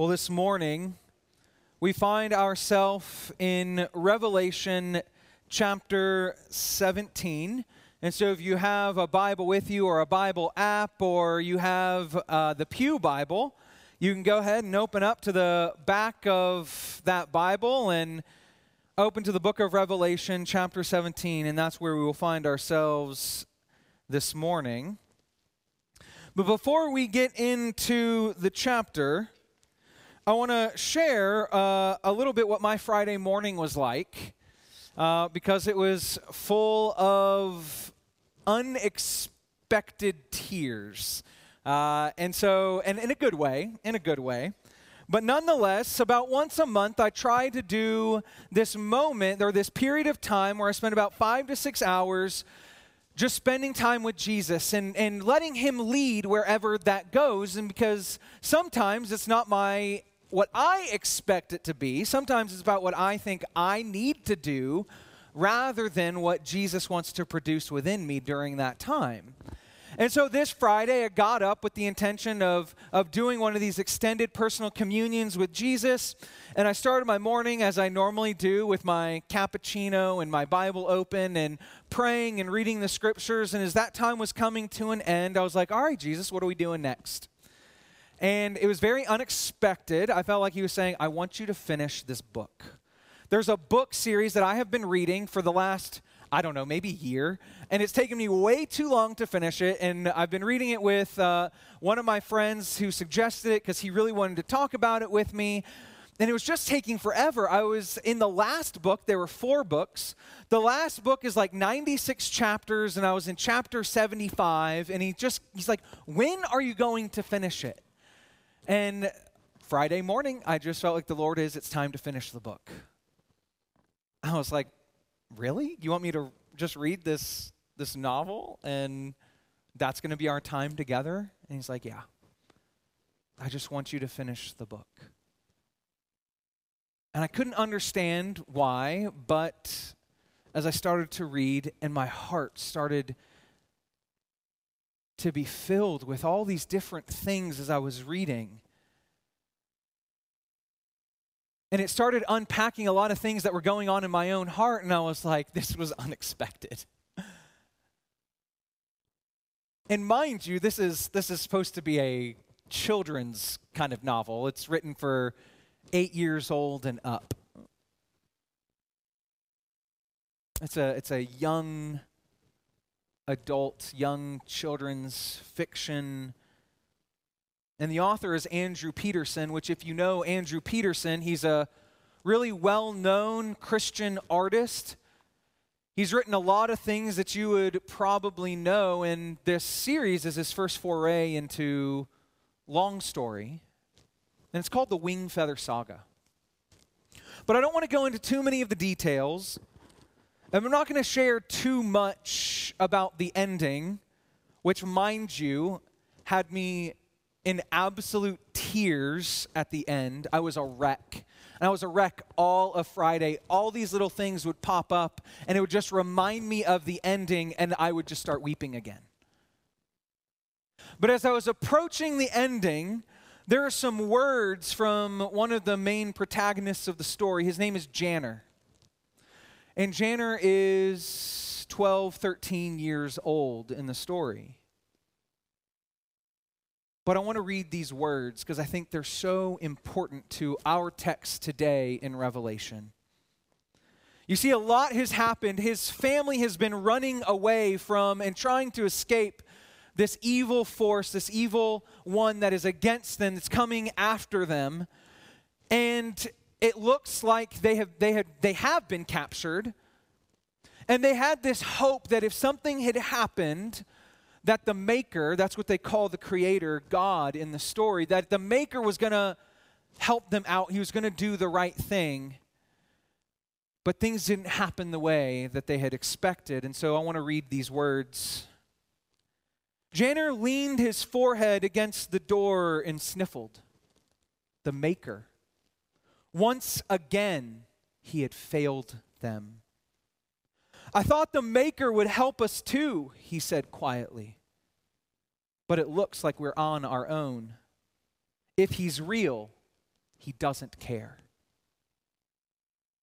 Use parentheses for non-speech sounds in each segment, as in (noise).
Well, this morning, we find ourselves in Revelation chapter 17. And so, if you have a Bible with you, or a Bible app, or you have uh, the Pew Bible, you can go ahead and open up to the back of that Bible and open to the book of Revelation, chapter 17. And that's where we will find ourselves this morning. But before we get into the chapter, I want to share uh, a little bit what my Friday morning was like uh, because it was full of unexpected tears. Uh, and so, and in a good way, in a good way. But nonetheless, about once a month, I try to do this moment or this period of time where I spend about five to six hours just spending time with Jesus and, and letting him lead wherever that goes. And because sometimes it's not my what I expect it to be. Sometimes it's about what I think I need to do rather than what Jesus wants to produce within me during that time. And so this Friday, I got up with the intention of, of doing one of these extended personal communions with Jesus. And I started my morning as I normally do with my cappuccino and my Bible open and praying and reading the scriptures. And as that time was coming to an end, I was like, all right, Jesus, what are we doing next? And it was very unexpected. I felt like he was saying, I want you to finish this book. There's a book series that I have been reading for the last, I don't know, maybe year, and it's taken me way too long to finish it. And I've been reading it with uh, one of my friends who suggested it because he really wanted to talk about it with me. And it was just taking forever. I was in the last book, there were four books. The last book is like 96 chapters, and I was in chapter 75. And he just, he's like, When are you going to finish it? And Friday morning, I just felt like the Lord is, it's time to finish the book. I was like, really? You want me to just read this this novel and that's going to be our time together? And he's like, yeah. I just want you to finish the book. And I couldn't understand why, but as I started to read and my heart started to be filled with all these different things as I was reading. And it started unpacking a lot of things that were going on in my own heart, and I was like, (laughs) this was unexpected. (laughs) and mind you, this is, this is supposed to be a children's kind of novel. It's written for eight years old and up. It's a, it's a young adult, young children's fiction. And the author is Andrew Peterson, which, if you know Andrew Peterson, he's a really well known Christian artist. He's written a lot of things that you would probably know, and this series is his first foray into long story. And it's called the Wingfeather Saga. But I don't want to go into too many of the details. And I'm not going to share too much about the ending, which, mind you, had me in absolute tears at the end. I was a wreck. And I was a wreck all of Friday. All these little things would pop up, and it would just remind me of the ending, and I would just start weeping again. But as I was approaching the ending, there are some words from one of the main protagonists of the story. His name is Janner. And Janner is 12, 13 years old in the story. But I want to read these words because I think they're so important to our text today in Revelation. You see, a lot has happened. His family has been running away from and trying to escape this evil force, this evil one that is against them, that's coming after them. And it looks like they have, they have, they have been captured. And they had this hope that if something had happened, that the maker, that's what they call the creator, God in the story, that the maker was going to help them out. He was going to do the right thing. But things didn't happen the way that they had expected. And so I want to read these words. Janner leaned his forehead against the door and sniffled. The maker once again, he had failed them. I thought the Maker would help us too, he said quietly. But it looks like we're on our own. If he's real, he doesn't care.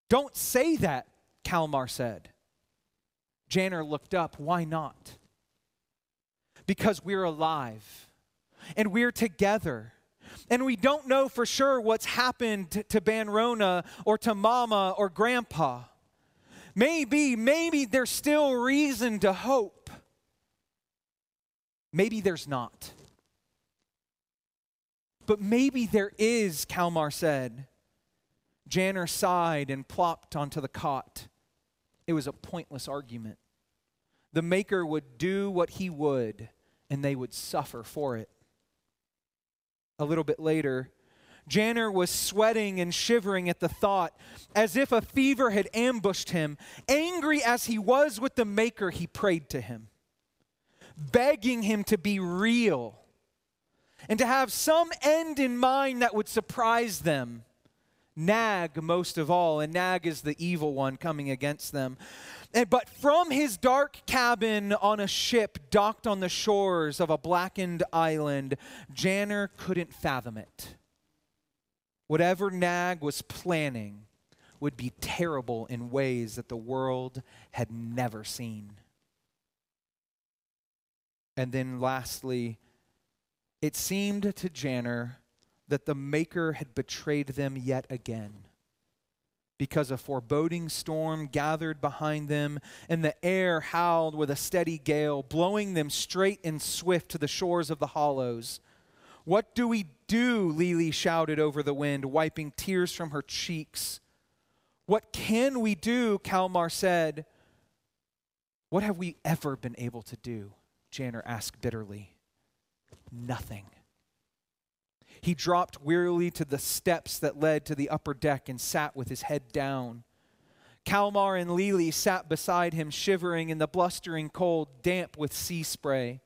Don't say that, Kalmar said. Janner looked up. Why not? Because we're alive and we're together. And we don't know for sure what's happened to Ban Rona or to Mama or Grandpa. Maybe, maybe there's still reason to hope. Maybe there's not. But maybe there is, Kalmar said. Janner sighed and plopped onto the cot. It was a pointless argument. The Maker would do what he would, and they would suffer for it. A little bit later, Janner was sweating and shivering at the thought, as if a fever had ambushed him. Angry as he was with the Maker, he prayed to him, begging him to be real and to have some end in mind that would surprise them. Gnag, most of all, and Gnag is the evil one coming against them. And, but from his dark cabin on a ship docked on the shores of a blackened island, Janner couldn't fathom it. Whatever Gnag was planning would be terrible in ways that the world had never seen. And then lastly, it seemed to Janner that the Maker had betrayed them yet again because a foreboding storm gathered behind them, and the air howled with a steady gale, blowing them straight and swift to the shores of the hollows. What do we do? Leeli shouted over the wind, wiping tears from her cheeks. What can we do? Kalmar said. What have we ever been able to do? Janner asked bitterly. Nothing. He dropped wearily to the steps that led to the upper deck and sat with his head down. Kalmar and Leeli sat beside him, shivering in the blustering cold, damp with sea spray.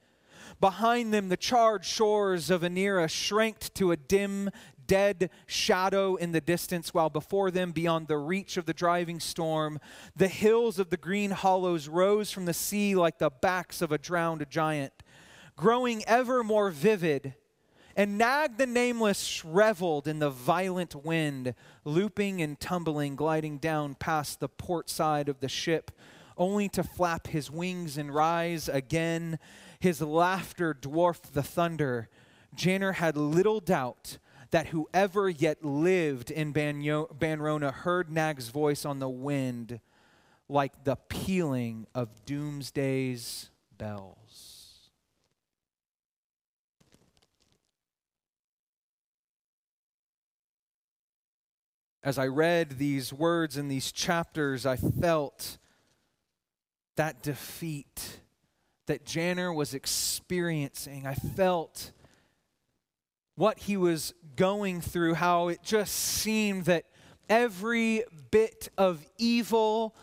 Behind them, the charred shores of Anniera shrank to a dim, dead shadow in the distance, while before them, beyond the reach of the driving storm, the hills of the green hollows rose from the sea like the backs of a drowned giant, growing ever more vivid and Gnag the Nameless reveled in the violent wind, looping and tumbling, gliding down past the port side of the ship, only to flap his wings and rise again. His laughter dwarfed the thunder. Janner had little doubt that whoever yet lived in Banyo- Ban Rona heard Gnag's voice on the wind like the pealing of doomsday's bells. As I read these words in these chapters, I felt that defeat that Janner was experiencing. I felt what he was going through, how it just seemed that every bit of evil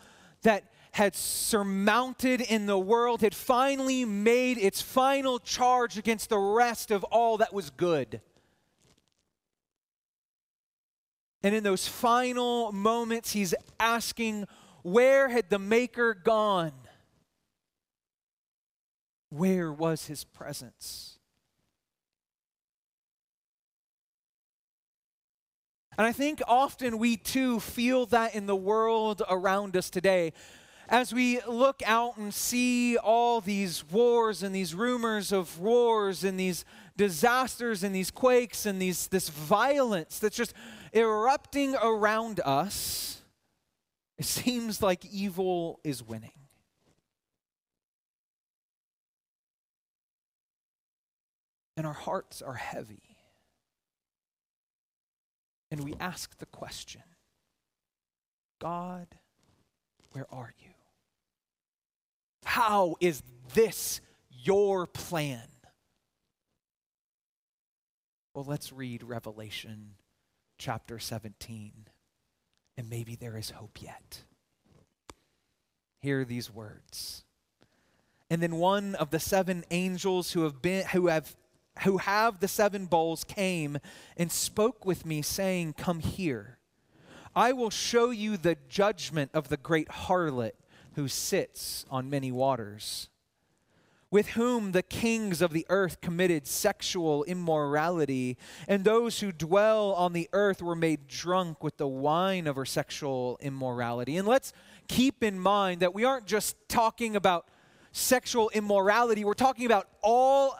that had surmounted in the world had finally made its final charge against the rest of all that was good. And in those final moments, he's asking, Where had the Maker gone? Where was his presence? And I think often we too feel that in the world around us today. As we look out and see all these wars and these rumors of wars and these disasters and these quakes and these, this violence that's just erupting around us, it seems like evil is winning. And our hearts are heavy. And we ask the question God, where are you? How is this your plan? Well, let's read Revelation chapter 17, and maybe there is hope yet. Hear these words. And then one of the seven angels who have been who have who have the seven bowls came and spoke with me saying, "Come here. I will show you the judgment of the great harlot who sits on many waters." With whom the kings of the earth committed sexual immorality, and those who dwell on the earth were made drunk with the wine of her sexual immorality. And let's keep in mind that we aren't just talking about sexual immorality, we're talking about all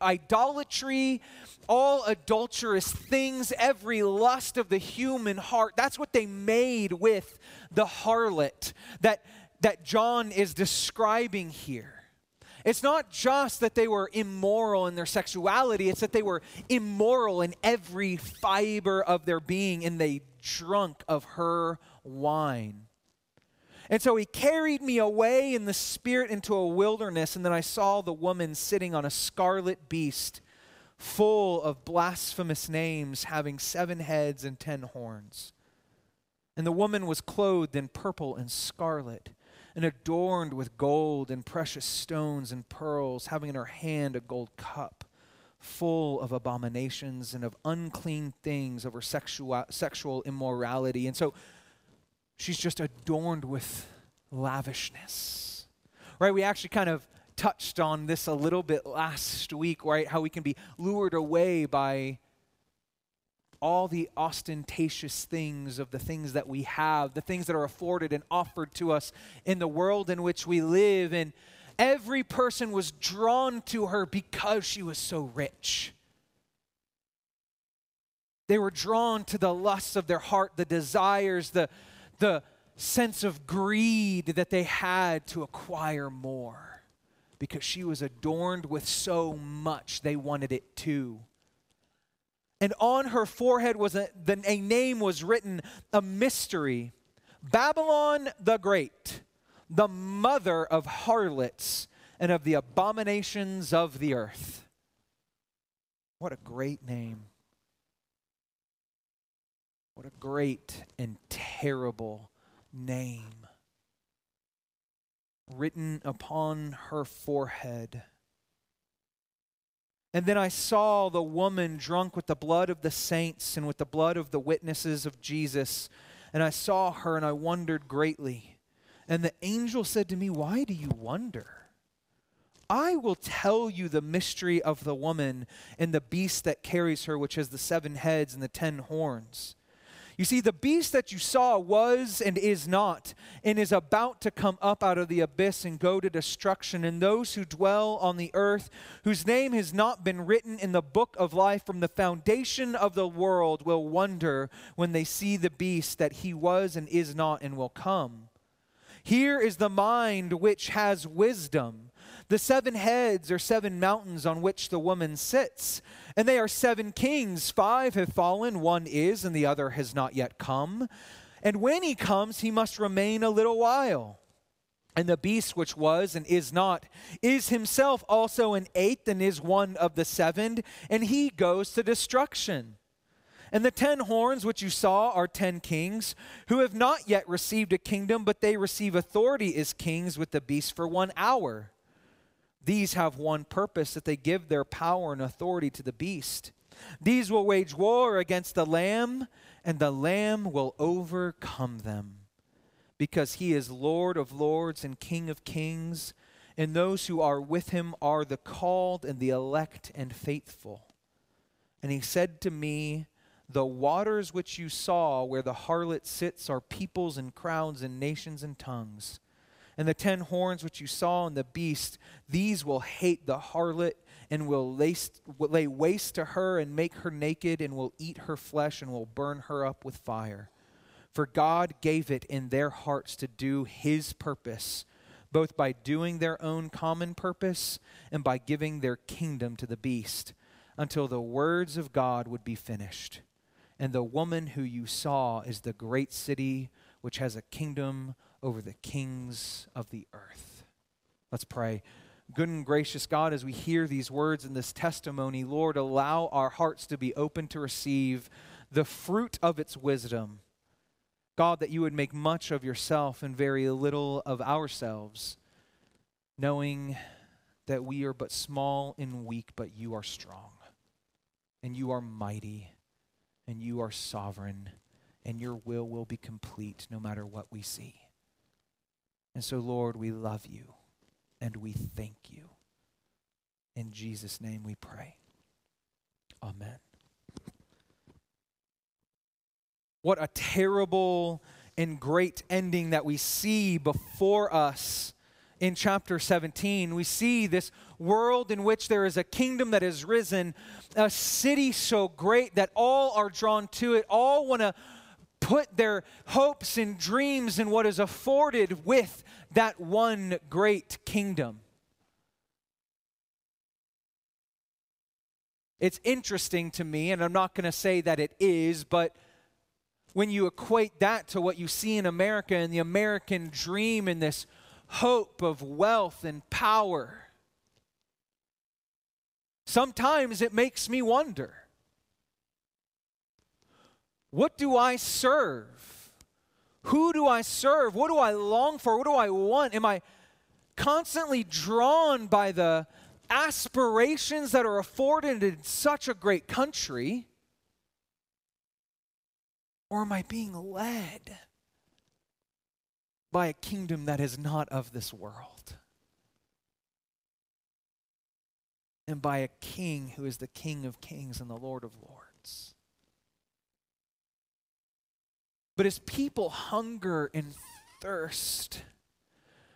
idolatry, all adulterous things, every lust of the human heart. That's what they made with the harlot that, that John is describing here. It's not just that they were immoral in their sexuality, it's that they were immoral in every fiber of their being and they drunk of her wine. And so he carried me away in the spirit into a wilderness, and then I saw the woman sitting on a scarlet beast, full of blasphemous names, having seven heads and ten horns. And the woman was clothed in purple and scarlet and adorned with gold and precious stones and pearls, having in her hand a gold cup full of abominations and of unclean things over sexual, sexual immorality. And so she's just adorned with lavishness. Right? We actually kind of touched on this a little bit last week, right? How we can be lured away by all the ostentatious things of the things that we have, the things that are afforded and offered to us in the world in which we live. And every person was drawn to her because she was so rich. They were drawn to the lusts of their heart, the desires, the, the sense of greed that they had to acquire more because she was adorned with so much, they wanted it too and on her forehead was a, the, a name was written, a mystery Babylon the Great, the mother of harlots and of the abominations of the earth. What a great name. What a great and terrible name. Written upon her forehead and then I saw the woman drunk with the blood of the saints and with the blood of the witnesses of Jesus. And I saw her and I wondered greatly. And the angel said to me, Why do you wonder? I will tell you the mystery of the woman and the beast that carries her, which has the seven heads and the ten horns. You see, the beast that you saw was and is not, and is about to come up out of the abyss and go to destruction. And those who dwell on the earth, whose name has not been written in the book of life from the foundation of the world, will wonder when they see the beast that he was and is not and will come. Here is the mind which has wisdom. The seven heads are seven mountains on which the woman sits, and they are seven kings. Five have fallen, one is, and the other has not yet come. And when he comes, he must remain a little while. And the beast which was and is not is himself also an eighth and is one of the seven, and he goes to destruction. And the ten horns which you saw are ten kings, who have not yet received a kingdom, but they receive authority as kings with the beast for one hour. These have one purpose that they give their power and authority to the beast. These will wage war against the Lamb, and the Lamb will overcome them. Because he is Lord of lords and King of kings, and those who are with him are the called and the elect and faithful. And he said to me, The waters which you saw where the harlot sits are peoples and crowds and nations and tongues and the ten horns which you saw in the beast, these will hate the harlot and will lay waste to her and make her naked and will eat her flesh and will burn her up with fire. For God gave it in their hearts to do his purpose, both by doing their own common purpose and by giving their kingdom to the beast, until the words of God would be finished. And the woman who you saw is the great city which has a kingdom over the kings of the earth. Let's pray. Good and gracious God, as we hear these words and this testimony, Lord, allow our hearts to be open to receive the fruit of its wisdom. God, that you would make much of yourself and very little of ourselves, knowing that we are but small and weak, but you are strong, and you are mighty, and you are sovereign, and your will will be complete no matter what we see. And so, Lord, we love you and we thank you In Jesus' name we pray. Amen. What a terrible and great ending that we see before us in chapter 17. We see this world in which there is a kingdom that has risen, a city so great that all are drawn to it, all want to put their hopes and dreams in what is afforded with that one great kingdom. It's interesting to me, and I'm not going to say that it is, but when you equate that to what you see in America and the American dream and this hope of wealth and power, sometimes it makes me wonder what do I serve? Who do I serve? What do I long for? What do I want? Am I constantly drawn by the aspirations that are afforded in such a great country? Or am I being led by a kingdom that is not of this world? And by a king who is the King of kings and the Lord of lords? But as people hunger and thirst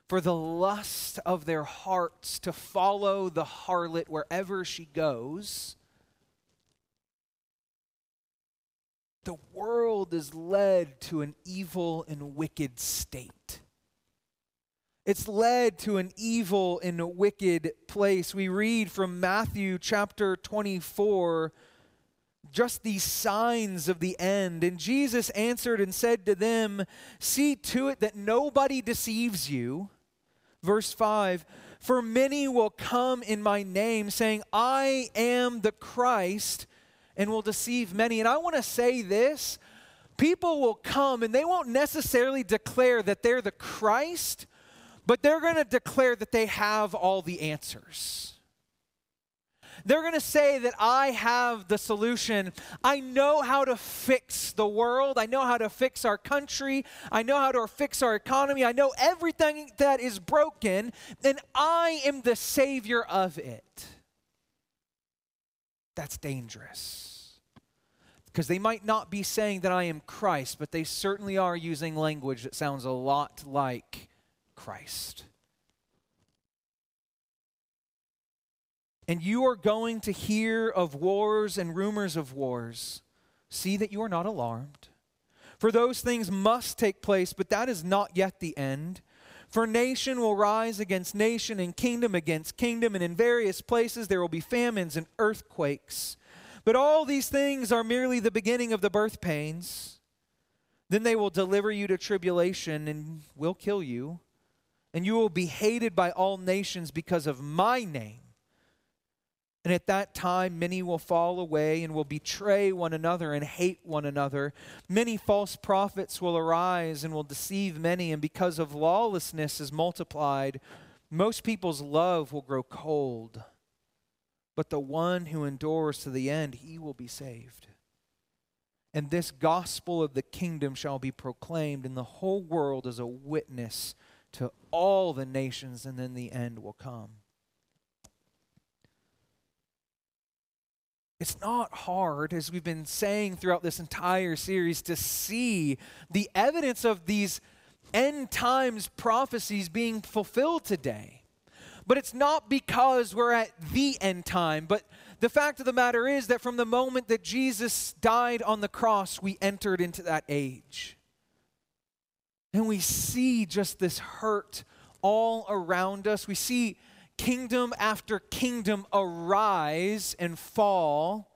for the lust of their hearts to follow the harlot wherever she goes, the world is led to an evil and wicked state. It's led to an evil and wicked place. We read from Matthew chapter 24 just these signs of the end. And Jesus answered and said to them, See to it that nobody deceives you. Verse 5 For many will come in my name, saying, I am the Christ, and will deceive many. And I want to say this people will come and they won't necessarily declare that they're the Christ, but they're going to declare that they have all the answers. They're going to say that I have the solution. I know how to fix the world. I know how to fix our country. I know how to fix our economy. I know everything that is broken, and I am the savior of it. That's dangerous. Because they might not be saying that I am Christ, but they certainly are using language that sounds a lot like Christ. And you are going to hear of wars and rumors of wars. See that you are not alarmed. For those things must take place, but that is not yet the end. For nation will rise against nation, and kingdom against kingdom, and in various places there will be famines and earthquakes. But all these things are merely the beginning of the birth pains. Then they will deliver you to tribulation and will kill you, and you will be hated by all nations because of my name. And at that time, many will fall away and will betray one another and hate one another. Many false prophets will arise and will deceive many, and because of lawlessness is multiplied, most people's love will grow cold. But the one who endures to the end, he will be saved. And this gospel of the kingdom shall be proclaimed in the whole world as a witness to all the nations, and then the end will come. It's not hard, as we've been saying throughout this entire series, to see the evidence of these end times prophecies being fulfilled today. But it's not because we're at the end time, but the fact of the matter is that from the moment that Jesus died on the cross, we entered into that age. And we see just this hurt all around us. We see kingdom after kingdom arise and fall,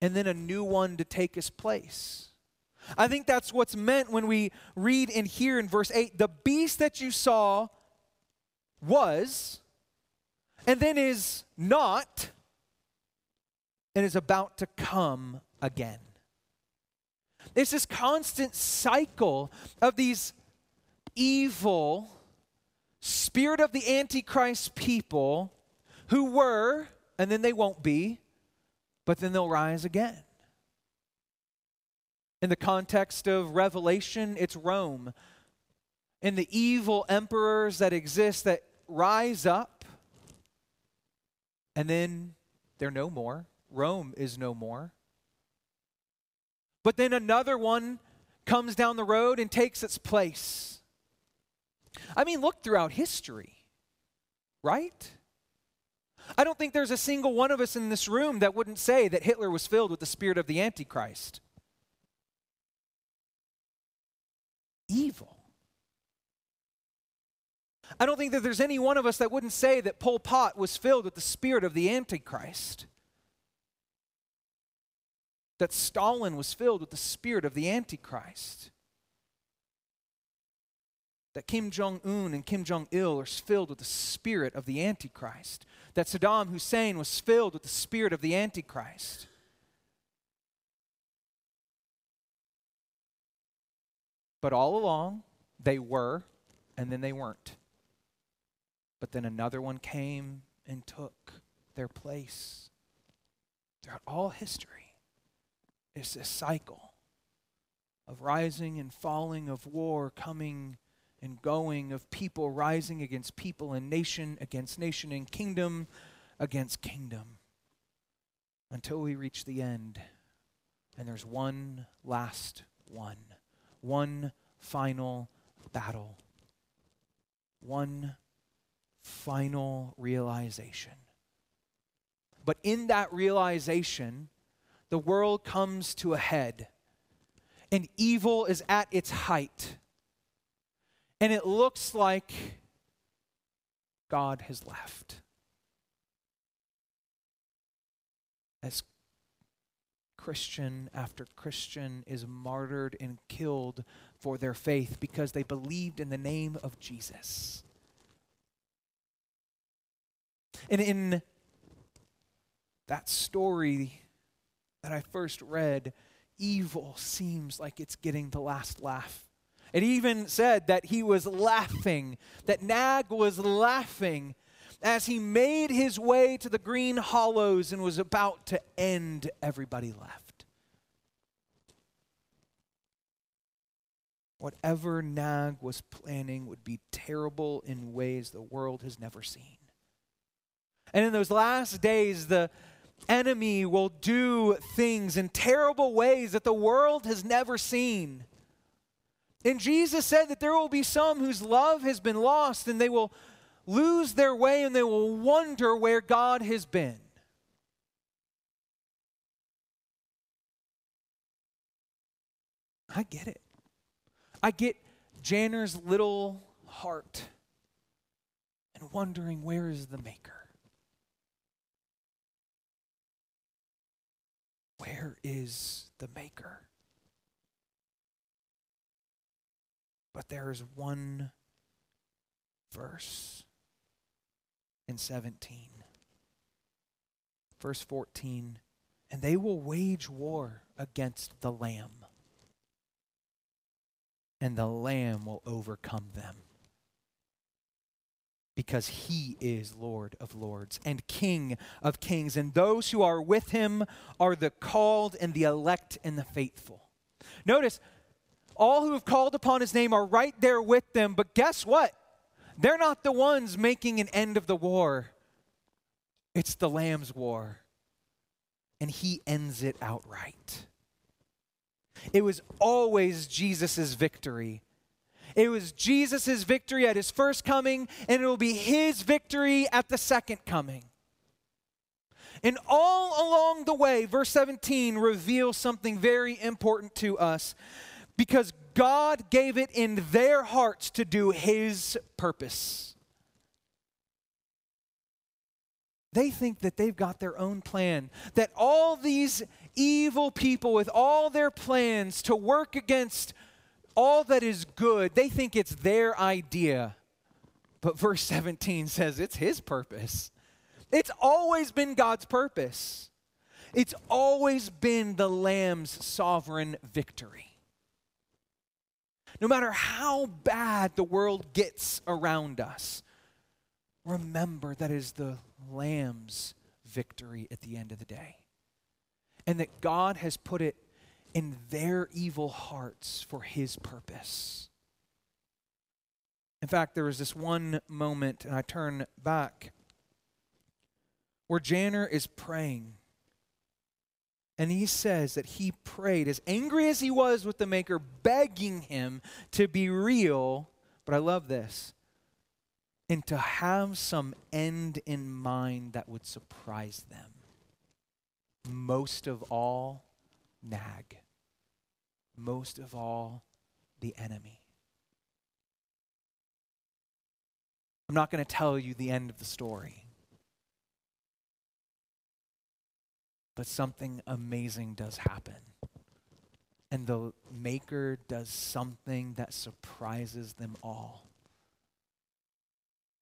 and then a new one to take its place. I think that's what's meant when we read in here in verse 8 the beast that you saw was, and then is not, and is about to come again. It's this constant cycle of these evil spirit of the Antichrist people who were, and then they won't be, but then they'll rise again. In the context of Revelation, it's Rome and the evil emperors that exist that rise up And then they're no more. Rome is no more. But then another one comes down the road and takes its place. I mean, look throughout history, right? I don't think there's a single one of us in this room that wouldn't say that Hitler was filled with the spirit of the Antichrist. Evil. I don't think that there's any one of us that wouldn't say that Pol Pot was filled with the spirit of the Antichrist. That Stalin was filled with the spirit of the Antichrist. That Kim Jong un and Kim Jong il are filled with the spirit of the Antichrist. That Saddam Hussein was filled with the spirit of the Antichrist. But all along, they were, and then they weren't. But then another one came and took their place. Throughout all history, it's this cycle of rising and falling, of war coming and going, of people rising against people, and nation against nation, and kingdom against kingdom, until we reach the end. And there's one last one, one final battle, one final realization. But in that realization, the world comes to a head, and evil is at its height. And it looks like God has left. As Christian after Christian is martyred and killed for their faith because they believed in the name of Jesus. And in that story that I first read, evil seems like it's getting the last laugh. It even said that he was laughing, that Gnag was laughing as he made his way to the green hollows and was about to end everybody left. Whatever Gnag was planning would be terrible in ways the world has never seen. And in those last days, the enemy will do things in terrible ways that the world has never seen. And Jesus said that there will be some whose love has been lost and they will lose their way and they will wonder where God has been. I get it. I get Janner's little heart and wondering where is the Maker. Where is the Maker? But there is one verse in 17. Verse 14. And they will wage war against the Lamb, and the Lamb will overcome them because he is Lord of lords and King of kings. And those who are with him are the called and the elect and the faithful. Notice, all who have called upon his name are right there with them, but guess what? They're not the ones making an end of the war, it's the Lamb's war. And he ends it outright. It was always Jesus' victory it was Jesus' victory at his first coming, and it will be his victory at the second coming. And all along the way, verse 17 reveals something very important to us because God gave it in their hearts to do his purpose. They think that they've got their own plan, that all these evil people with all their plans to work against all that is good, they think it's their idea. But verse 17 says it's his purpose. It's always been God's purpose. It's always been the Lamb's sovereign victory. No matter how bad the world gets around us, remember that is the Lamb's victory at the end of the day. And that God has put it in their evil hearts for his purpose. In fact, there was this one moment, and I turn back, where Janner is praying. And he says that he prayed, as angry as he was with the Maker, begging him to be real. But I love this and to have some end in mind that would surprise them. Most of all, Gnag. Most of all, the enemy. I'm not going to tell you the end of the story. But something amazing does happen. And the Maker does something that surprises them all.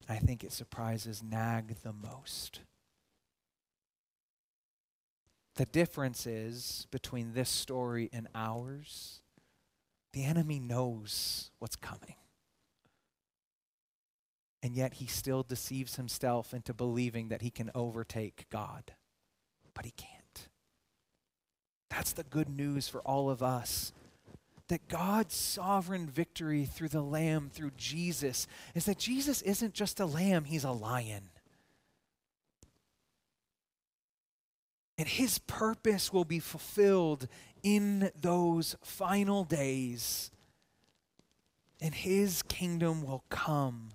I think it surprises Gnag the most. The difference is between this story and ours, the enemy knows what's coming. And yet he still deceives himself into believing that he can overtake God. But he can't. That's the good news for all of us. That God's sovereign victory through the Lamb, through Jesus, is that Jesus isn't just a lamb, he's a lion. And his purpose will be fulfilled in those final days. And his kingdom will come,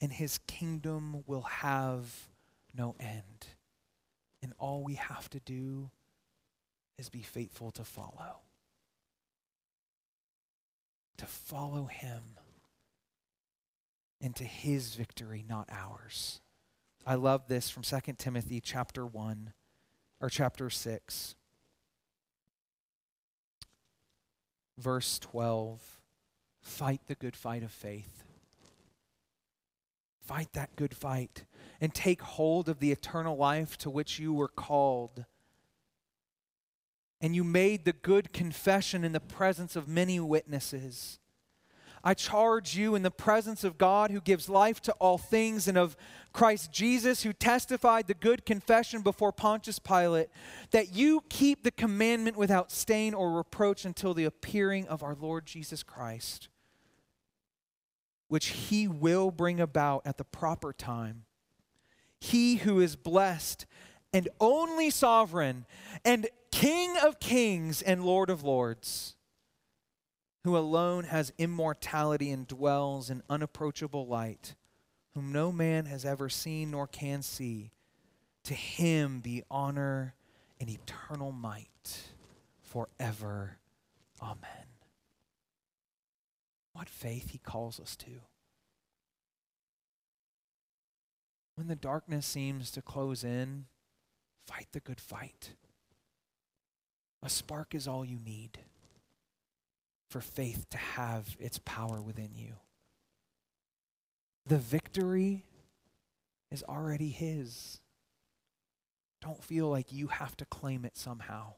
and his kingdom will have no end. And all we have to do is be faithful to follow. To follow him into his victory, not ours. I love this from 2 Timothy chapter 1 or chapter 6. Verse 12 Fight the good fight of faith. Fight that good fight and take hold of the eternal life to which you were called and you made the good confession in the presence of many witnesses. I charge you in the presence of God who gives life to all things and of Christ Jesus who testified the good confession before Pontius Pilate that you keep the commandment without stain or reproach until the appearing of our Lord Jesus Christ, which he will bring about at the proper time. He who is blessed and only sovereign and King of kings and Lord of lords, who alone has immortality and dwells in unapproachable light, whom no man has ever seen nor can see. To him be honor and eternal might forever. Amen. What faith he calls us to. When the darkness seems to close in, fight the good fight. A spark is all you need for faith to have its power within you. The victory is already His. Don't feel like you have to claim it somehow.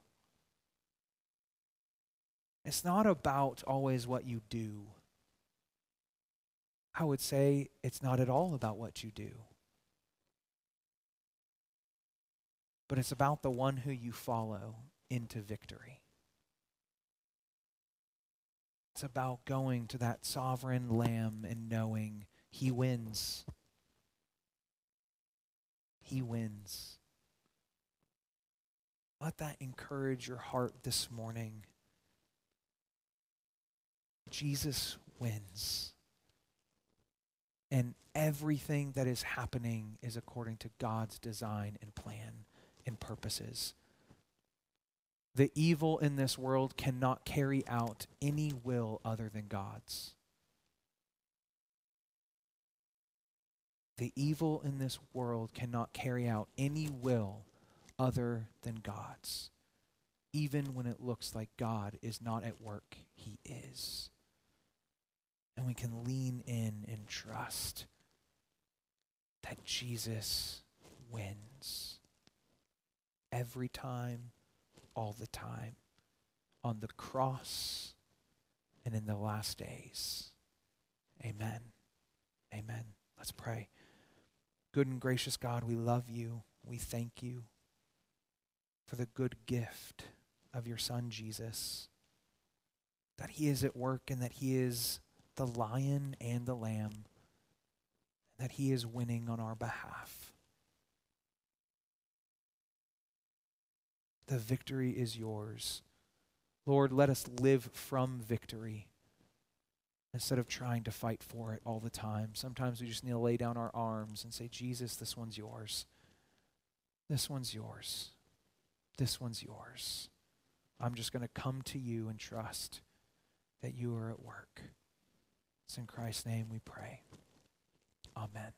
It's not about always what you do. I would say it's not at all about what you do. But it's about the one who you follow into victory. It's about going to that sovereign lamb and knowing he wins. He wins. Let that encourage your heart this morning. Jesus wins. And everything that is happening is according to God's design and plan and purposes the evil in this world cannot carry out any will other than God's. The evil in this world cannot carry out any will other than God's. Even when it looks like God is not at work, He is. And we can lean in and trust that Jesus wins every time all the time on the cross and in the last days. Amen. Amen. Let's pray. Good and gracious God, we love you. We thank you for the good gift of your Son, Jesus, that he is at work and that he is the lion and the lamb, that he is winning on our behalf. The victory is yours. Lord, let us live from victory instead of trying to fight for it all the time. Sometimes we just need to lay down our arms and say, Jesus, this one's yours. This one's yours. This one's yours. I'm just going to come to you and trust that you are at work. It's in Christ's name we pray. Amen.